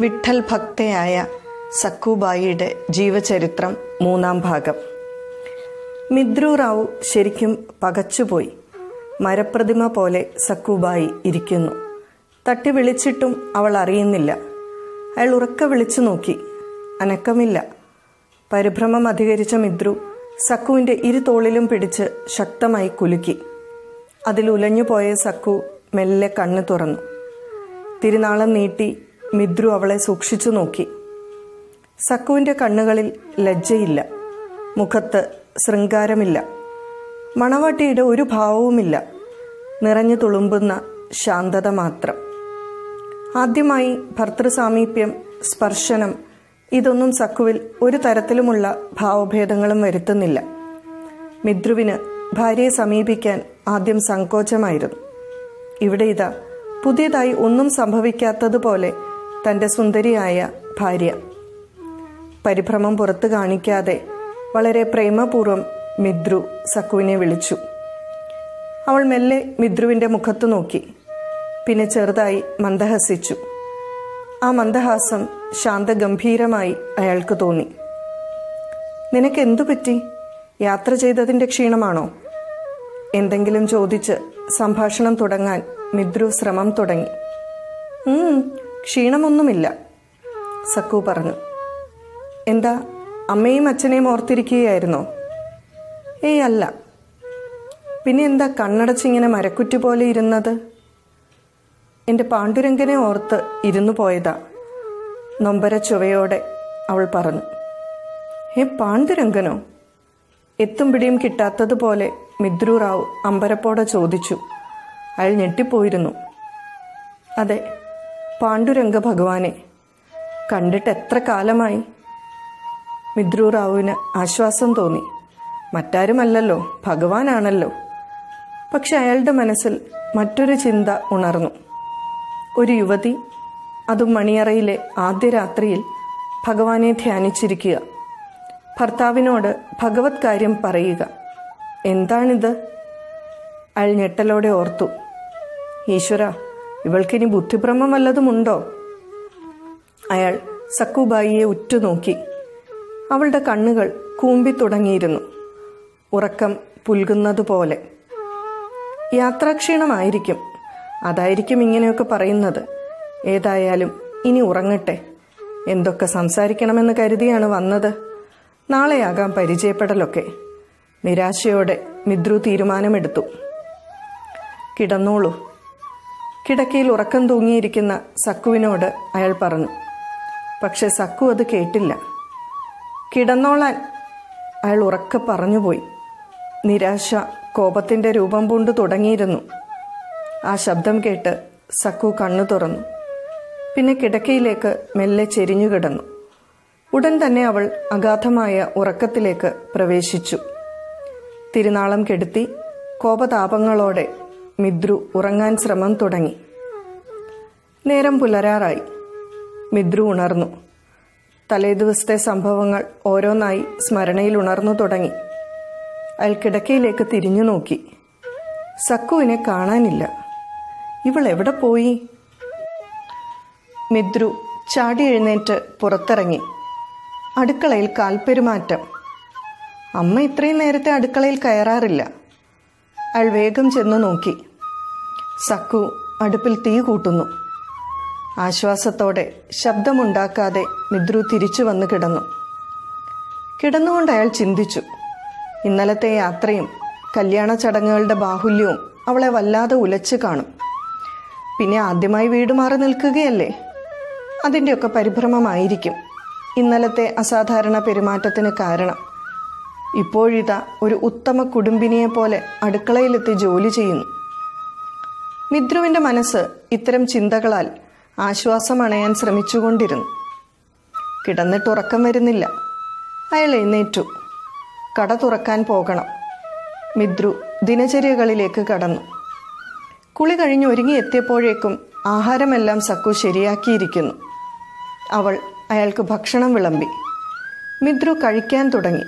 വിഠൽ ഭക്തയായ സക്കുബായിയുടെ ജീവചരിത്രം മൂന്നാം ഭാഗം. മിദ്രു റാവു ശരിക്കും പകച്ചുപോയി. മരപ്രതിമ പോലെ സക്കുബായി ഇരിക്കുന്നു. തട്ടി വിളിച്ചിട്ടും അവൾ അറിയുന്നില്ല. അയാൾ ഉറക്ക വിളിച്ചു നോക്കി. അനക്കമില്ല. പരിഭ്രമം അധികരിച്ച മിദ്രു സക്കുവിന്റെ ഇരു തോളിലും പിടിച്ച് ശക്തമായി കുലുക്കി. അതിൽ ഉലഞ്ഞുപോയ സക്കു മെല്ലെ കണ്ണു തുറന്നു. തിരുനാളം നീട്ടി മിദ്രു അവളെ സൂക്ഷിച്ചു നോക്കി. സക്കുവിന്റെ കണ്ണുകളിൽ ലജ്ജയില്ല. മുഖത്ത് ശൃംഗാരമില്ല. മണവാട്ടിയുടെ ഒരു ഭാവവുമില്ല. നിറഞ്ഞു തുളുമ്പുന്ന ശാന്തത മാത്രം. ആദ്യമായി ഭർത്തൃസാമീപ്യം സ്പർശനം ഇതൊന്നും സക്കുവിൽ ഒരു തരത്തിലുമുള്ള ഭാവഭേദങ്ങളും വരുത്തുന്നില്ല. മിദ്രുവിന് ഭാര്യയെ സമീപിക്കാൻ ആദ്യം സങ്കോചമായിരുന്നു. ഇവിടെ ഇതാ പുതിയതായി ഒന്നും സംഭവിക്കാത്തതുപോലെ തന്റെ സുന്ദരിയായ ഭാര്യ. പരിഭ്രമം പുറത്തു കാണിക്കാതെ വളരെ പ്രേമപൂർവം മിദ്രു സക്കുവിനെ വിളിച്ചു. അവൾ മെല്ലെ മിദ്രുവിന്റെ മുഖത്തു നോക്കി. പിന്നെ ചെറുതായി മന്ദഹസിച്ചു. ആ മന്ദഹാസം ശാന്തഗംഭീരമായി അയാൾക്ക് തോന്നി. നിനക്ക് എന്തു പറ്റി? യാത്ര ചെയ്തതിന്റെ ക്ഷീണമാണോ? എന്തെങ്കിലും ചോദിച്ച് സംഭാഷണം തുടങ്ങാൻ മിദ്രു ശ്രമം തുടങ്ങി. ക്ഷീണമൊന്നുമില്ല. സക്കു പറഞ്ഞു. എന്താ അമ്മയും അച്ഛനെയും ഓർത്തിരിക്കുകയായിരുന്നോ? ഏയ് അല്ല. പിന്നെ എന്താ കണ്ണടച്ചിങ്ങനെ മരക്കുറ്റി പോലെ ഇരുന്നത്? എന്റെ പാണ്ഡുരംഗനെ ഓർത്ത് ഇരുന്നു പോയതാ. നൊമ്പര ചുവയോടെ അവൾ പറഞ്ഞു. ഏ പാണ്ഡുരംഗനോ? എത്തും പിടിയും കിട്ടാത്തതുപോലെ മിദ്രു റാവു അമ്പരപ്പോടെ ചോദിച്ചു. അയാൾ ഞെട്ടിപ്പോയിരുന്നു. അതെ പാണ്ഡുരംഗ ഭഗവാനെ കണ്ടിട്ട് എത്ര കാലമായി മിദ്രു റാവുവിന് ആശ്വാസം തോന്നി. മറ്റാരുമല്ലല്ലോ ഭഗവാനാണല്ലോ. പക്ഷെ അയാളുടെ മനസ്സിൽ മറ്റൊരു ചിന്ത ഉണർന്നു. ഒരു യുവതി അതും മണിയറയിലെ ആദ്യ രാത്രിയിൽ ഭഗവാനെ ധ്യാനിച്ചിരിക്കുക. ഭർത്താവിനോട് ഭഗവത് കാര്യം പറയുക. എന്താണിത്? അയാൾ ഞെട്ടലോടെ ഓർത്തു. ഈശ്വര ഇവൾക്കിനി ബുദ്ധിഭ്രമം വല്ലതുമുണ്ടോ അയാൾ സക്കുബായിയെ ഉറ്റുനോക്കി. അവളുടെ കണ്ണുകൾ കൂമ്പി തുടങ്ങിയിരുന്നു. ഉറക്കം പുൽകുന്നതുപോലെ. യാത്രാക്ഷീണമായിരിക്കും. അതായിരിക്കും ഇങ്ങനെയൊക്കെ പറയുന്നത്. ഏതായാലും ഇനി ഉറങ്ങട്ടെ. എന്തൊക്കെ സംസാരിക്കണമെന്ന് കരുതിയാണ് വന്നത്. നാളെയാകാം പരിചയപ്പെടലൊക്കെ. നിരാശയോടെ മിദ്രു തീരുമാനമെടുത്തു. കിടന്നോളൂ. കിടക്കയിൽ ഉറക്കം തൂങ്ങിയിരിക്കുന്ന സക്കുവിനോട് അയാൾ പറഞ്ഞു പക്ഷെ സക്കു അത് കേട്ടില്ല. കിടന്നോളാൻ അയാൾ ഉറക്കെ പറഞ്ഞുപോയി. നിരാശ കോപത്തിന്റെ രൂപം പൂണ്ട് തുടങ്ങിയിരുന്നു. ആ ശബ്ദം കേട്ട് സക്കു കണ്ണു തുറന്നു. പിന്നെ കിടക്കയിലേക്ക് മെല്ലെ ചെരിഞ്ഞു കിടന്നു. ഉടൻ തന്നെ അവൾ അഗാധമായ ഉറക്കത്തിലേക്ക് പ്രവേശിച്ചു. തിരുനാളം കെടുത്തി കോപതാപങ്ങളോടെ മിദ്രു ഉറങ്ങാൻ ശ്രമം തുടങ്ങി. നേരം പുലരാറായി. മിദ്രു ഉണർന്നു. തലേദിവസത്തെ സംഭവങ്ങൾ ഓരോന്നായി സ്മരണയിൽ ഉണർന്നു തുടങ്ങി. അയാൾ കിടക്കയിലേക്ക് തിരിഞ്ഞു നോക്കി. സക്കുവിനെ കാണാനില്ല. ഇവൾ എവിടെ പോയി? മിദ്രു ചാടി എഴുന്നേറ്റ് പുറത്തിറങ്ങി. അടുക്കളയിൽ കാൽപ്പെരുമാറ്റം അമ്മ ഇത്രയും നേരത്തെ അടുക്കളയിൽ കയറാറില്ല. അയാൾ വേഗം ചെന്നു നോക്കി. സക്കു അടുപ്പിൽ തീ കൂട്ടുന്നു. ആശ്വാസത്തോടെ ശബ്ദമുണ്ടാക്കാതെ മിദ്രു തിരിച്ചു വന്ന് കിടന്നു. കിടന്നുകൊണ്ട് അയാൾ ചിന്തിച്ചു. ഇന്നലത്തെ യാത്രയും കല്യാണ ചടങ്ങുകളുടെ ബാഹുല്യവും അവളെ വല്ലാതെ ഉലച്ചു കാണും. പിന്നെ ആദ്യമായി വീട് മാറി നിൽക്കുകയല്ലേ? അതിന്റെയൊക്കെ പരിഭ്രമമായിരിക്കും. ഇന്നലത്തെ അസാധാരണ പെരുമാറ്റത്തിന് കാരണം. ഇപ്പോഴിതാ ഒരു ഉത്തമ കുടുംബിനിയെ പോലെ അടുക്കളയിലെത്തി ജോലി ചെയ്യുന്നു. മിദ്രുവിന്റെ മനസ്സ് ഇത്തരം ചിന്തകളാൽ ആശ്വാസം അണയാൻ ശ്രമിച്ചുകൊണ്ടിരുന്നു. കിടന്നിട്ട് ഉറക്കം വരുന്നില്ല. അയാൾ എഴുന്നേറ്റു. കട തുറക്കാൻ പോകണം. മിദ്രു ദിനചര്യകളിലേക്ക് കടന്നു. കുളി കഴിഞ്ഞ് ഒരുങ്ങിയെത്തിയപ്പോഴേക്കും ആഹാരമെല്ലാം സക്കു ശരിയാക്കിയിരിക്കുന്നു. അവൾ അയാൾക്ക് ഭക്ഷണം വിളമ്പി. മിദ്രു കഴിക്കാൻ തുടങ്ങി.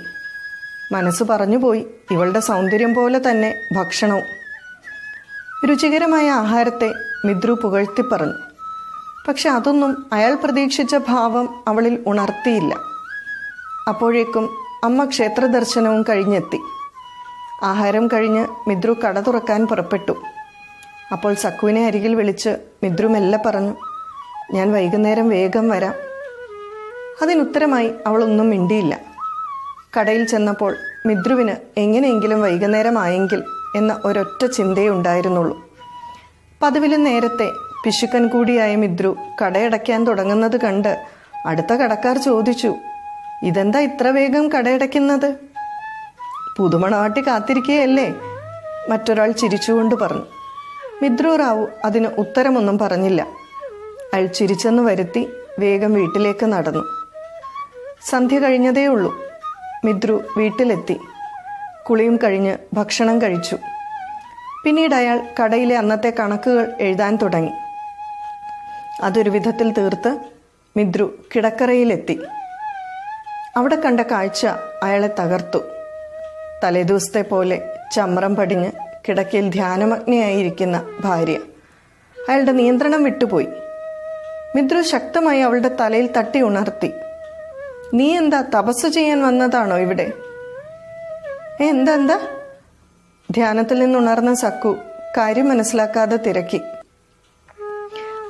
മനസ്സ് പറഞ്ഞുപോയി. ഇവളുടെ സൗന്ദര്യം പോലെ തന്നെ ഭക്ഷണവും. രുചികരമായ ആഹാരത്തെ മിദ്രു പുകഴ്ത്തി പറഞ്ഞു. പക്ഷെ അതൊന്നും അയാൾ പ്രതീക്ഷിച്ച ഭാവം അവളിൽ ഉണർത്തിയില്ല. അപ്പോഴേക്കും അമ്മ ക്ഷേത്ര ദർശനവും കഴിഞ്ഞെത്തി. ആഹാരം കഴിഞ്ഞ് മിദ്രു കട തുറക്കാൻ പുറപ്പെട്ടു. അപ്പോൾ സക്കുവിനെ അരികിൽ വിളിച്ച് മിദ്രു മെല്ലെ പറഞ്ഞു ഞാൻ വൈകുന്നേരം വേഗം വരാം. അതിനുത്തരമായി അവളൊന്നും മിണ്ടിയില്ല. കടയിൽ ചെന്നപ്പോൾ മിദ്രുവിന് എങ്ങനെയെങ്കിലും വൈകുന്നേരമായെങ്കിൽ എന്ന ഒരൊറ്റ ചിന്തയേ ഉണ്ടായിരുന്നുള്ളൂ. പതിവിലും നേരത്തെ പിശുക്കൻ കൂടിയായ മിദ്രു കടയടയ്ക്കാൻ തുടങ്ങുന്നത് കണ്ട് അടുത്ത കടക്കാർ ചോദിച്ചു ഇതെന്താ ഇത്ര വേഗം കടയടയ്ക്കുന്നത്? പുതുമണവാട്ടി കാത്തിരിക്കുകയല്ലേ മറ്റൊരാൾ ചിരിച്ചുകൊണ്ട് പറഞ്ഞു. മിദ്രു റാവു അതിന് ഉത്തരമൊന്നും പറഞ്ഞില്ല. അയാൾ ചിരിച്ചെന്ന് വരുത്തി വേഗം വീട്ടിലേക്ക് നടന്നു. സന്ധ്യ കഴിഞ്ഞതേ ഉള്ളൂ മിദ്രു വീട്ടിലെത്തി. കുളിയും കഴിഞ്ഞ് ഭക്ഷണം കഴിച്ചു. പിന്നീട് അയാൾ കടയിലെ അന്നത്തെ കണക്കുകൾ എഴുതാൻ തുടങ്ങി. അതൊരു വിധത്തിൽ തീർത്ത് മിദ്രു കിടക്കറയിലെത്തി അവിടെ കണ്ട കാഴ്ച അയാളെ തകർത്തു. തലേദിവസത്തെ പോലെ ചമ്രം പടിഞ്ഞ് കിടക്കയിൽ ധ്യാനമഗ്നയായിരിക്കുന്ന ഭാര്യ. അയാളുടെ നിയന്ത്രണം വിട്ടുപോയി. മിദ്രു ശക്തമായി അവളുടെ തലയിൽ തട്ടി ഉണർത്തി. നീ എന്താ തപസ് ചെയ്യാൻ വന്നതാണോ ഇവിടെ? "ഏ, എന്താ എന്താ? ധ്യാനത്തിൽ നിന്നുണർന്ന സക്കു കാര്യം മനസ്സിലാക്കാതെ തിരക്കി.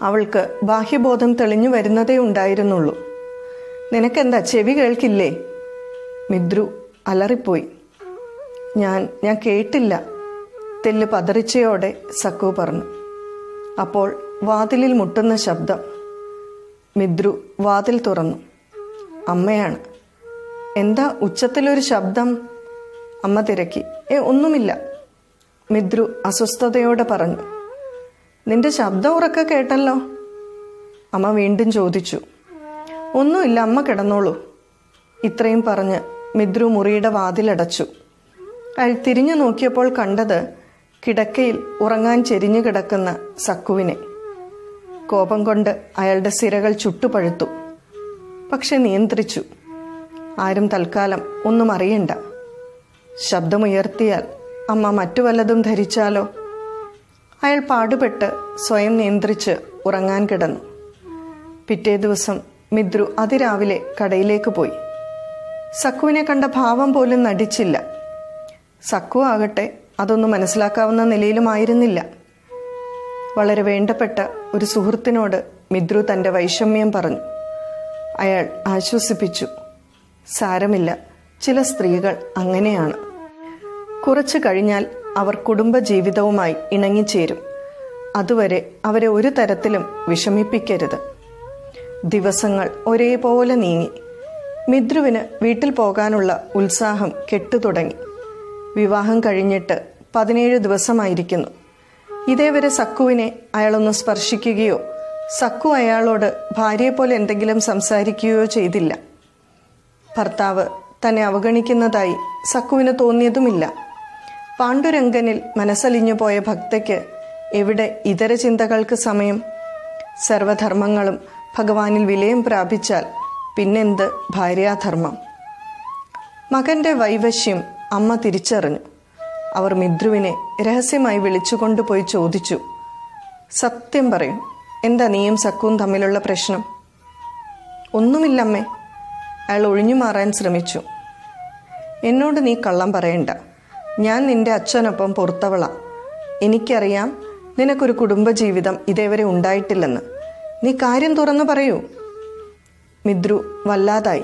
അവൾക്ക് ബാഹ്യബോധം തെളിഞ്ഞു വരുന്നതേ ഉണ്ടായിരുന്നുള്ളൂ. നിനക്കെന്താ ചെവി കേൾക്കില്ലേ? മിദ്രു അലറിപ്പോയി. ഞാൻ ഞാൻ കേട്ടില്ല. തെല്ല് പതറിച്ചയോടെ സക്കു പറഞ്ഞു. അപ്പോൾ വാതിലിൽ മുട്ടുന്ന ശബ്ദം. മിദ്രു വാതിൽ തുറന്നു. അമ്മയാണ്. എന്താ ഉച്ചത്തിലൊരു ശബ്ദം? അമ്മ തിരക്കി. ഏ ഒന്നുമില്ല മിദ്രു അസ്വസ്ഥതയോടെ പറഞ്ഞു. നിന്റെ ശബ്ദം ഉറക്ക കേട്ടല്ലോ? അമ്മ വീണ്ടും ചോദിച്ചു. ഒന്നുമില്ല അമ്മ കിടന്നോളൂ ഇത്രയും പറഞ്ഞ് മിദ്രു മുറിയുടെ വാതിലടച്ചു. അയാൾ തിരിഞ്ഞു നോക്കിയപ്പോൾ കണ്ടത് കിടക്കയിൽ ഉറങ്ങാൻ ചെരിഞ്ഞു കിടക്കുന്ന സക്കുവിനെ. കോപം കൊണ്ട് അയാളുടെ സിരകൾ ചുട്ടുപഴുത്തു. പക്ഷെ നിയന്ത്രിച്ചു. ആരും തൽക്കാലം ഒന്നും അറിയണ്ട. ശബ്ദമുയർത്തിയാൽ അമ്മ മറ്റു വല്ലതും ധരിച്ചാലോ? അയാൾ പാടുപെട്ട് സ്വയം നിയന്ത്രിച്ച് ഉറങ്ങാൻ കിടന്നു. പിറ്റേ ദിവസം മിദ്രു അതിരാവിലെ കടയിലേക്ക് പോയി. സക്കുവിനെ കണ്ട ഭാവം പോലും നടിച്ചില്ല. സക്കു ആകട്ടെ അതൊന്നും മനസ്സിലാക്കാവുന്ന നിലയിലുമായിരുന്നില്ല. വളരെ വേണ്ടപ്പെട്ട ഒരു സുഹൃത്തിനോട് മിദ്രു തന്റെ വൈഷമ്യം പറഞ്ഞു. അയാൾ ആശ്വസിപ്പിച്ചു. സാരമില്ല ചില സ്ത്രീകൾ അങ്ങനെയാണ്. കുറച്ചു കഴിഞ്ഞാൽ അവർ കുടുംബ ജീവിതവുമായി ഇണങ്ങിച്ചേരും. അതുവരെ അവരെ ഒരു തരത്തിലും വിഷമിപ്പിക്കരുത്. ദിവസങ്ങൾ ഒരേപോലെ നീങ്ങി. മിദ്രുവിന് വീട്ടിൽ പോകാനുള്ള ഉത്സാഹം കെട്ടുതുടങ്ങി. വിവാഹം കഴിഞ്ഞിട്ട് പതിനേഴ് ദിവസമായിരിക്കുന്നു. ഇതേവരെ സക്കുവിനെ അയാളൊന്ന് സ്പർശിക്കുകയോ സക്കു അയാളോട് ഭാര്യയെപ്പോലെ എന്തെങ്കിലും സംസാരിക്കുകയോ ചെയ്തില്ല. ഭർത്താവ് തന്നെ അവഗണിക്കുന്നതായി സക്കുവിന് തോന്നിയതുമില്ല. പാണ്ഡുരംഗനിൽ മനസ്സലിഞ്ഞു പോയ ഭക്തയ്ക്ക് എവിടെ ഇതര ചിന്തകൾക്ക് സമയം? സർവധർമ്മങ്ങളും ഭഗവാനിൽ വിലയം പ്രാപിച്ചാൽ പിന്നെന്ത് ഭാര്യാധർമ്മം? മകന്റെ വൈവശ്യം അമ്മ തിരിച്ചറിഞ്ഞു. അവർ മിദ്രുവിനെ രഹസ്യമായി വിളിച്ചുകൊണ്ടുപോയി ചോദിച്ചു. സത്യം പറയും എന്താ നീയും സക്കുവും തമ്മിലുള്ള പ്രശ്നം? ഒന്നുമില്ലമ്മേ. അയാൾ ഒഴിഞ്ഞു മാറാൻ ശ്രമിച്ചു. എന്നോട് നീ കള്ളം പറയണ്ട. ഞാൻ നിന്റെ അച്ഛനൊപ്പം പുറത്തവള. എനിക്കറിയാം നിനക്കൊരു കുടുംബജീവിതം ഇതേവരെ ഉണ്ടായിട്ടില്ലെന്ന്. നീ കാര്യം തുറന്നു പറയൂ. മിദ്രു വല്ലാതായി.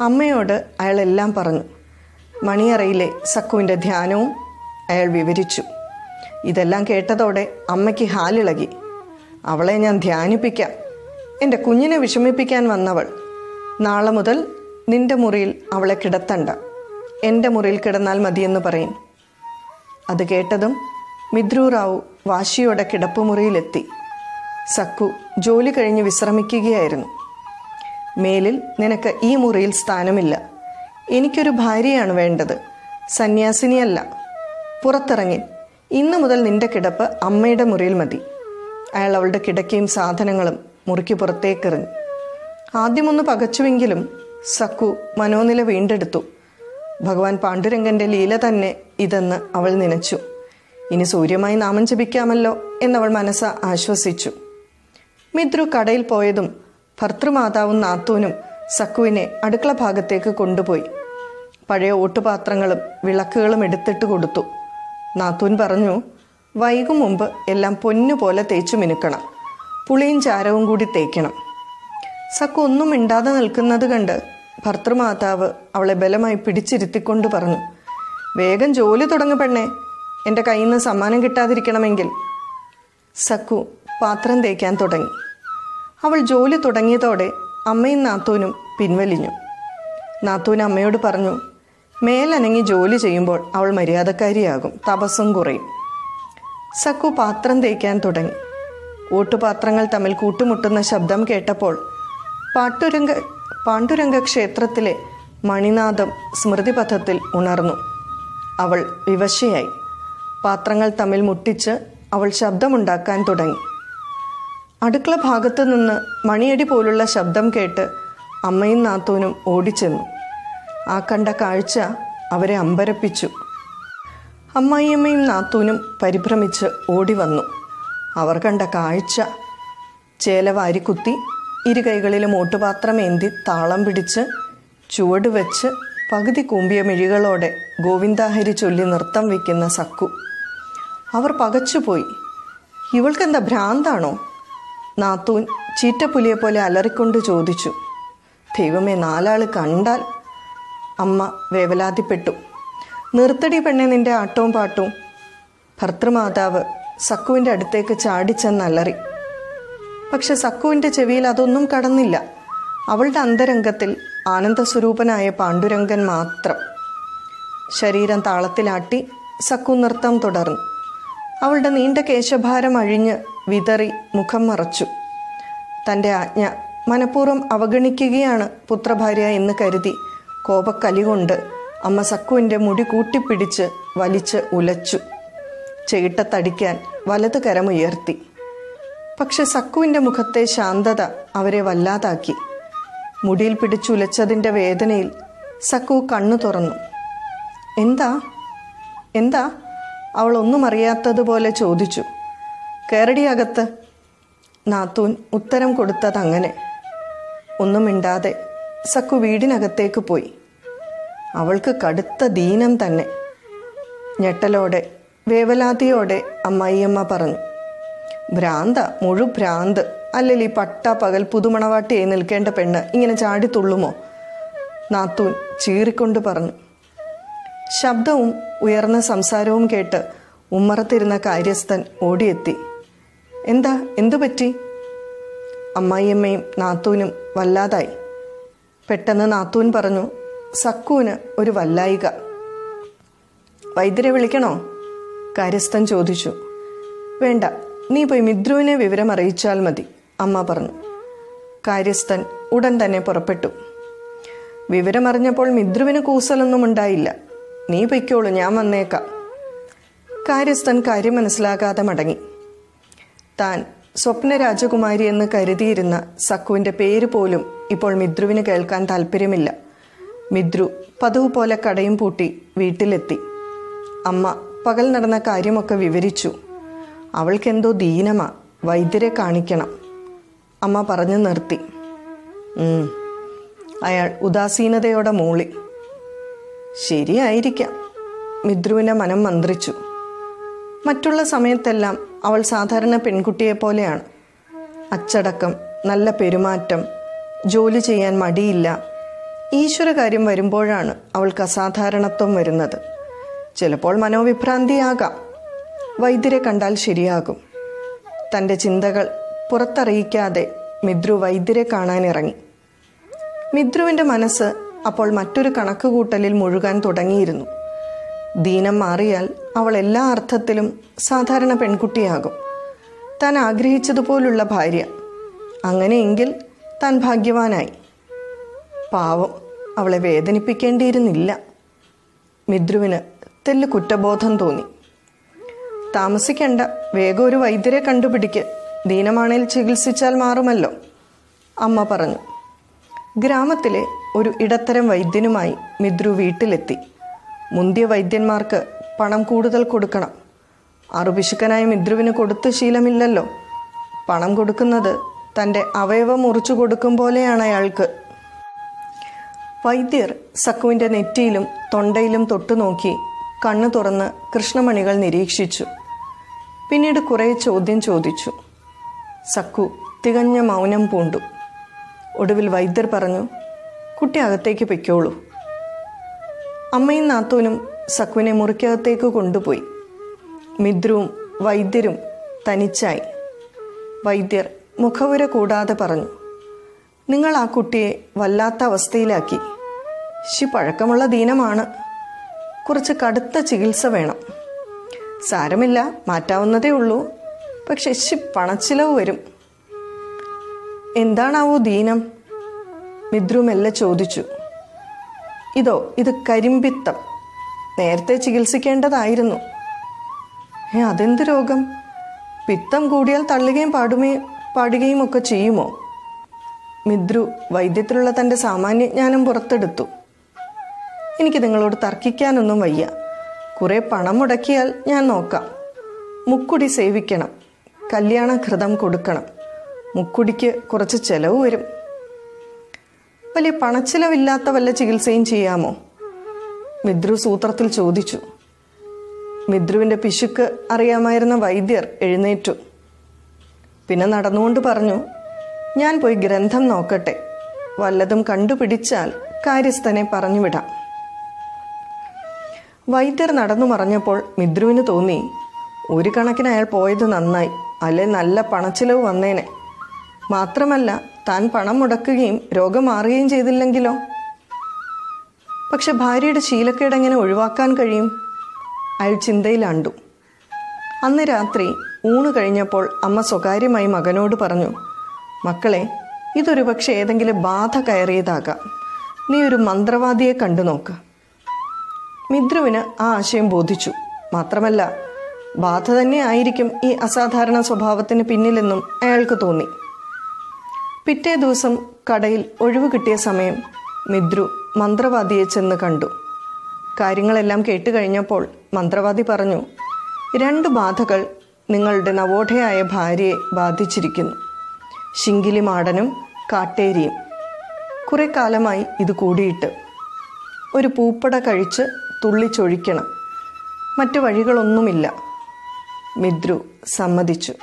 അമ്മയോട് അയാൾ എല്ലാം പറഞ്ഞു. മണിയറയിലെ സക്കുവിന്റെ ധ്യാനവും അയാൾ വിവരിച്ചു. ഇതെല്ലാം കേട്ടതോടെ അമ്മയ്ക്ക് ഹാലിളകി. അവളെ ഞാൻ ധ്യാനിപ്പിക്കാം. എന്റെ കുഞ്ഞിനെ വിഷമിപ്പിക്കാൻ വന്നവൾ. നാളെ മുതൽ നിന്റെ മുറിയിൽ അവളെ കിടത്തണ്ട. എന്റെ മുറിയിൽ കിടന്നാൽ മതിയെന്ന് പറയും. അത് കേട്ടതും മിദ്രു റാവു വാശിയോടെ കിടപ്പുമുറിയിലെത്തി. സക്കു ജോലി കഴിഞ്ഞ് വിശ്രമിക്കുകയായിരുന്നു. മേലിൽ നിനക്ക് ഈ മുറിയിൽ സ്ഥാനമില്ല. എനിക്കൊരു ഭാര്യയാണ് വേണ്ടത്. സന്യാസിനിയല്ല. പുറത്തിറങ്ങി. ഇന്നു മുതൽ നിന്റെ കിടപ്പ് അമ്മയുടെ മുറിയിൽ മതി. അയാൾ അവളുടെ കിടക്കയും സാധനങ്ങളും മുറിക്ക് പുറത്തേക്കെറിഞ്ഞു. ആദ്യമൊന്ന് പകച്ചുവെങ്കിലും സക്കു മനോനില വീണ്ടെടുത്തു. ഭഗവാൻ പാണ്ഡുരംഗന്റെ ലീല തന്നെ ഇതെന്ന് അവൾ നനച്ചു. ഇനി സൂര്യമായി നാമം ജപിക്കാമല്ലോ എന്നവൾ മനസ്സ ആശ്വസിച്ചു. മിദ്രു കടയിൽ പോയതും ഭർത്തൃമാതാവും നാത്തൂനും സക്കുവിനെ അടുക്കള ഭാഗത്തേക്ക് കൊണ്ടുപോയി. പഴയ ഓട്ടുപാത്രങ്ങളും വിളക്കുകളും എടുത്തിട്ട് കൊടുത്തു. നാത്തൂൻ പറഞ്ഞു വൈകും മുമ്പ് എല്ലാം പൊന്നുപോലെ തേച്ചു മിനുക്കണം. പുളിയും ചാരവും കൂടി തേക്കണം സക്കു ഒന്നും മിണ്ടാതെ നിൽക്കുന്നത് കണ്ട് ഭർത്തൃമാതാവ് അവളെ ബലമായി പിടിച്ചിരുത്തിക്കൊണ്ട് പറഞ്ഞു വേഗം ജോലി തുടങ്ങു പെണ്ണേ. എന്റെ കയ്യിൽ നിന്ന് സമ്മാനം കിട്ടാതിരിക്കണമെങ്കിൽ. സക്കു പാത്രം തേക്കാൻ തുടങ്ങി. അവൾ ജോലി തുടങ്ങിയതോടെ അമ്മയും നാത്തൂനും പിൻവലിഞ്ഞു. നാത്തൂൻ അമ്മയോട് പറഞ്ഞു മേലനങ്ങി ജോലി ചെയ്യുമ്പോൾ അവൾ മര്യാദക്കാരിയാകും തപസ്സും കുറയും. സക്കു പാത്രം തേക്കാൻ തുടങ്ങി. ഓട്ടുപാത്രങ്ങൾ തമ്മിൽ കൂട്ടുമുട്ടുന്ന ശബ്ദം കേട്ടപ്പോൾ പാട്ടുരംഗ പാണ്ഡുരംഗ ക്ഷേത്രത്തിലെ മണിനാഥം സ്മൃതിപഥത്തിൽ ഉണർന്നു. അവൾ വിവശയായി. പാത്രങ്ങൾ തമ്മിൽ മുട്ടിച്ച് അവൾ ശബ്ദമുണ്ടാക്കാൻ തുടങ്ങി. അടുക്കള ഭാഗത്തു നിന്ന് മണിയടി പോലുള്ള ശബ്ദം കേട്ട് അമ്മയും നാത്തൂനും ഓടിച്ചെന്നു. ആ കണ്ട കാഴ്ച അവരെ അമ്പരപ്പിച്ചു. അമ്മായിയമ്മയും നാത്തൂനും പരിഭ്രമിച്ച് ഓടി വന്നു അവർ കണ്ട കാഴ്ച ചേല വാരിക്കുത്തി ഇരു കൈകളിലും ഓട്ടുപാത്രമേന്തി താളം പിടിച്ച് ചുവട് വെച്ച് പകുതി കൂമ്പിയ മിഴികളോടെ ഗോവിന്ദാഹരി ചൊല്ലി നൃത്തം വയ്ക്കുന്ന സക്കു. അവർ പകച്ചുപോയി. ഇവൾക്കെന്താ ഭ്രാന്താണോ? നാത്തൂൻ ചീറ്റപ്പുലിയെ പോലെ അലറിക്കൊണ്ട് ചോദിച്ചു. ദൈവമേ നാലാൾ കണ്ടാൽ അമ്മ വേവലാതിപ്പെട്ടു. നിർത്തടി പെണ്ണെ നിന്റെ ആട്ടവും പാട്ടവും ഭർത്തൃമാതാവ് സക്കുവിന്റെ അടുത്തേക്ക് ചാടിച്ചെന്നലറി പക്ഷെ സക്കുവിന്റെ ചെവിയിൽ അതൊന്നും കടന്നില്ല. അവളുടെ അന്തരംഗത്തിൽ ആനന്ദസ്വരൂപനായ പാണ്ഡുരംഗൻ മാത്രം. ശരീരം താളത്തിലാട്ടി സക്കു നൃത്തം തുടർന്നു. അവളുടെ നീണ്ട കേശഭാരം അഴിഞ്ഞ് വിതറി മുഖം മറച്ചു. തന്റെ ആജ്ഞ മനഃപൂർവം അവഗണിക്കുകയാണ് പുത്രഭാര്യ എന്ന് കരുതി കോപക്കലി കൊണ്ട് അമ്മ സക്കുവിന്റെ മുടി കൂട്ടിപ്പിടിച്ച് വലിച്ച് ഉലച്ചു. ചെകിട്ടത്തടിക്കാൻ വലത് കരമുയർത്തി പക്ഷെ സക്കുവിന്റെ മുഖത്തെ ശാന്തത അവരെ വല്ലാതാക്കി. മുടിയിൽ പിടിച്ചുലച്ചതിന്റെ വേദനയിൽ സക്കു കണ്ണു തുറന്നു. എന്താ? എന്താ? അവൾ ഒന്നും അറിയാത്തതുപോലെ ചോദിച്ചു. കേരടിയകത്ത്. നാത്തൂൻ ഉത്തരം കൊടുത്തതങ്ങനെ. ഒന്നും മിണ്ടാതെ സക്കു വീടിനകത്തേക്ക് പോയി. അവൾക്ക് കടുത്ത ദീനം തന്നെ. ഞെട്ടലോടെ വേവലാതിയോടെ അമ്മായിയമ്മ പറഞ്ഞു. ഭ്രാന്ത മുഴു ഭ്രാന്ത് അല്ലെങ്കിൽ ഈ പട്ട പകൽ പുതുമണവാട്ടിയായി നിൽക്കേണ്ട പെണ്ണ് ഇങ്ങനെ ചാടിത്തുള്ളുമോ നാത്തൂൻ ചീറിക്കൊണ്ട് പറഞ്ഞു. ശബ്ദവും ഉയർന്ന സംസാരവും കേട്ട് ഉമ്മറത്തിരുന്ന കാര്യസ്ഥൻ ഓടിയെത്തി. എന്താ? എന്തു പറ്റി? അമ്മായിയമ്മയും നാത്തൂനും വല്ലാതായി. പെട്ടെന്ന് നാത്തൂൻ പറഞ്ഞു സക്കൂന് ഒരു വല്ലായിക. വൈദ്യരെ വിളിക്കണോ? കാര്യസ്ഥൻ ചോദിച്ചു. വേണ്ട നീ പോയി മിദ്രുവിനെ വിവരം അറിയിച്ചാൽ മതി അമ്മ പറഞ്ഞു. കാര്യസ്ഥൻ ഉടൻ തന്നെ പുറപ്പെട്ടു. വിവരമറിഞ്ഞപ്പോൾ മിദ്രുവിന് കൂസലൊന്നും ഉണ്ടായില്ല. നീ പൊയ്ക്കോളൂ ഞാൻ വന്നേക്കാം. കാര്യസ്ഥൻ കാര്യം മനസ്സിലാകാതെ മടങ്ങി. താൻ സ്വപ്ന രാജകുമാരി എന്ന് കരുതിയിരുന്ന സക്കുവിന്റെ പേര് പോലും ഇപ്പോൾ മിദ്രുവിന് കേൾക്കാൻ താല്പര്യമില്ല മിദ്രു പതിവ് പോലെ കടയും പൂട്ടി വീട്ടിലെത്തി. അമ്മ പകൽ നടന്ന കാര്യമൊക്കെ വിവരിച്ചു. അവൾക്കെന്തോ ദീനമാ. വൈദ്യരെ കാണിക്കണം. അമ്മ പറഞ്ഞു നിർത്തി. അയാൾ ഉദാസീനതയോടെ മൂളി. ശരിയായിരിക്കാം. മിദ്രുവിന്റെ മനം മന്ത്രിച്ചു. മറ്റുള്ള സമയത്തെല്ലാം അവൾ സാധാരണ പെൺകുട്ടിയെ പോലെയാണ്. അച്ചടക്കം നല്ല പെരുമാറ്റം ജോലി ചെയ്യാൻ മടിയില്ല ഈശ്വരകാര്യം വരുമ്പോഴാണ് അവൾക്ക് അസാധാരണത്വം വരുന്നത്. ചിലപ്പോൾ മനോവിഭ്രാന്തിയാകാം. വൈദ്യരെ കണ്ടാൽ ശരിയാകും. തന്റെ ചിന്തകൾ പുറത്തറിയിക്കാതെ മിദ്രു വൈദ്യരെ കാണാനിറങ്ങി. മിദ്രുവിന്റെ മനസ്സ് അപ്പോൾ മറ്റൊരു കണക്കുകൂട്ടലിൽ മുഴുകാൻ തുടങ്ങിയിരുന്നു. ദീനം മാറിയാൽ അവൾ എല്ലാ അർത്ഥത്തിലും സാധാരണ പെൺകുട്ടിയാകും. താൻ ആഗ്രഹിച്ചതുപോലുള്ള ഭാര്യ. അങ്ങനെയെങ്കിൽ താൻ ഭാഗ്യവാനായി. പാവം അവളെ വേദനിപ്പിക്കേണ്ടിയിരുന്നില്ല. മിദ്രുവിന് തെല്ല് കുറ്റബോധം തോന്നി. താമസിക്കണ്ട. വേഗം ഒരു വൈദ്യരെ കണ്ടുപിടിക്ക്. ദീനമാണേൽ ചികിത്സിച്ചാൽ മാറുമല്ലോ. അമ്മ പറഞ്ഞു. ഗ്രാമത്തിലെ ഒരു ഇടത്തരം വൈദ്യനുമായി മിദ്രു വീട്ടിലെത്തി. മുന്തിയ വൈദ്യന്മാർക്ക് പണം കൂടുതൽ കൊടുക്കണം. അറുപിശുക്കനായ മിദ്രുവിന് കൊടുത്ത് ശീലമില്ലല്ലോ. പണം കൊടുക്കുന്നത് തന്റെ അവയവം മുറിച്ചു കൊടുക്കും പോലെയാണ് അയാൾക്ക്. വൈദ്യർ സക്കുവിന്റെ നെറ്റിയിലും തൊണ്ടയിലും തൊട്ടുനോക്കി കണ്ണു തുറന്ന് കൃഷ്ണമണികൾ നിരീക്ഷിച്ചു. പിന്നീട് കുറേ ചോദ്യം ചോദിച്ചു. സക്കു തികഞ്ഞ മൗനം പൂണ്ടു. ഒടുവിൽ വൈദ്യർ പറഞ്ഞു കുട്ടി അകത്തേക്ക് പൊയ്ക്കോളൂ. അമ്മയും നാത്തൂനും സക്കുവിനെ മുറിക്കകത്തേക്ക് കൊണ്ടുപോയി. മിദ്രുവും വൈദ്യരും തനിച്ചായി. വൈദ്യർ മുഖവുര കൂടാതെ പറഞ്ഞു നിങ്ങൾ ആ കുട്ടിയെ വല്ലാത്ത അവസ്ഥയിലാക്കി. ശി പഴക്കമുള്ള ദീനമാണ്. കുറച്ച് കടുത്ത ചികിത്സ വേണം. സാരമില്ല മാറ്റാവുന്നതേ ഉള്ളൂ. പക്ഷെ ശി പണച്ചിലവ് വരും. എന്താണാവോ ദീനം? മിദ്രു മെല്ലെ ചോദിച്ചു. ഇതോ ഇത് കരിമ്പിത്തം. നേരത്തെ ചികിത്സിക്കേണ്ടതായിരുന്നു. ഏ അതെന്ത് രോഗം? പിത്തം കൂടിയാൽ തള്ളുകയും പാടുമേ പാടുകയും ഒക്കെ ചെയ്യുമോ? മിദ്രു വൈദ്യത്തിലുള്ള തന്റെ സാമാന്യജ്ഞാനം പുറത്തെടുത്തു. എനിക്ക് നിങ്ങളോട് തർക്കിക്കാനൊന്നും വയ്യ. കുറെ പണം മുടക്കിയാൽ ഞാൻ നോക്കാം. മുക്കുടി സേവിക്കണം. കല്യാണ ഘൃതം കൊടുക്കണം. മുക്കുടിക്ക് കുറച്ച് ചെലവ് വരും. വലിയ പണച്ചിലവില്ലാത്ത വല്ല ചികിത്സയും ചെയ്യാമോ? മിദ്രു സൂത്രത്തിൽ ചോദിച്ചു. മിദ്രുവിന്റെ പിശുക്ക് അറിയാമായിരുന്ന വൈദ്യർ എഴുന്നേറ്റു. പിന്നെ നടന്നുകൊണ്ട് പറഞ്ഞു ഞാൻ പോയി ഗ്രന്ഥം നോക്കട്ടെ. വല്ലതും കണ്ടുപിടിച്ചാൽ കാര്യസ്ഥനെ പറഞ്ഞുവിടാം. വൈദ്യർ നടന്നു മറഞ്ഞപ്പോൾ മിദ്രുവിന് തോന്നി ഒരു കണക്കിന് അയാൾ പോയത് നന്നായി അല്ലെ നല്ല പണച്ചിലവ് വന്നേനെ. മാത്രമല്ല താൻ പണം മുടക്കുകയും രോഗം മാറുകയും ചെയ്തില്ലെങ്കിലോ? പക്ഷെ ഭാര്യയുടെ ശീലക്കേട് എങ്ങനെ ഒഴിവാക്കാൻ കഴിയും? അയാൾ ചിന്തയിലാണ്ടു. അന്ന് രാത്രി ഊണ് കഴിഞ്ഞപ്പോൾ അമ്മ സ്വകാര്യമായി മകനോട് പറഞ്ഞു മക്കളെ ഇതൊരു പക്ഷേ ഏതെങ്കിലും ബാധ കയറിയതാകാം. നീ ഒരു മന്ത്രവാദിയെ കണ്ടു നോക്ക്. മിദ്രുവിന് ആ ആശയം ബോധിച്ചു. മാത്രമല്ല ബാധ തന്നെ ആയിരിക്കും ഈ അസാധാരണ സ്വഭാവത്തിന് പിന്നിലെന്നും അയാൾക്ക് തോന്നി. പിറ്റേ ദിവസം കടയിൽ ഒഴിവ് കിട്ടിയ സമയം മിദ്രു മന്ത്രവാദിയെ ചെന്ന് കണ്ടു. കാര്യങ്ങളെല്ലാം കേട്ട് കഴിഞ്ഞപ്പോൾ മന്ത്രവാദി പറഞ്ഞു രണ്ട് ബാധകൾ നിങ്ങളുടെ നവോഢയായ ഭാര്യയെ ബാധിച്ചിരിക്കുന്നു. ശിങ്കിലി മാടനും കാട്ടേരിയും. കുറെ കാലമായി ഇത് കൂടിയിട്ട്. ഒരു പൂപ്പട കഴിച്ച് തുള്ളിച്ചൊഴിക്കണം. മറ്റു വഴികളൊന്നുമില്ല. മിദ്രു സമ്മതിച്ചു.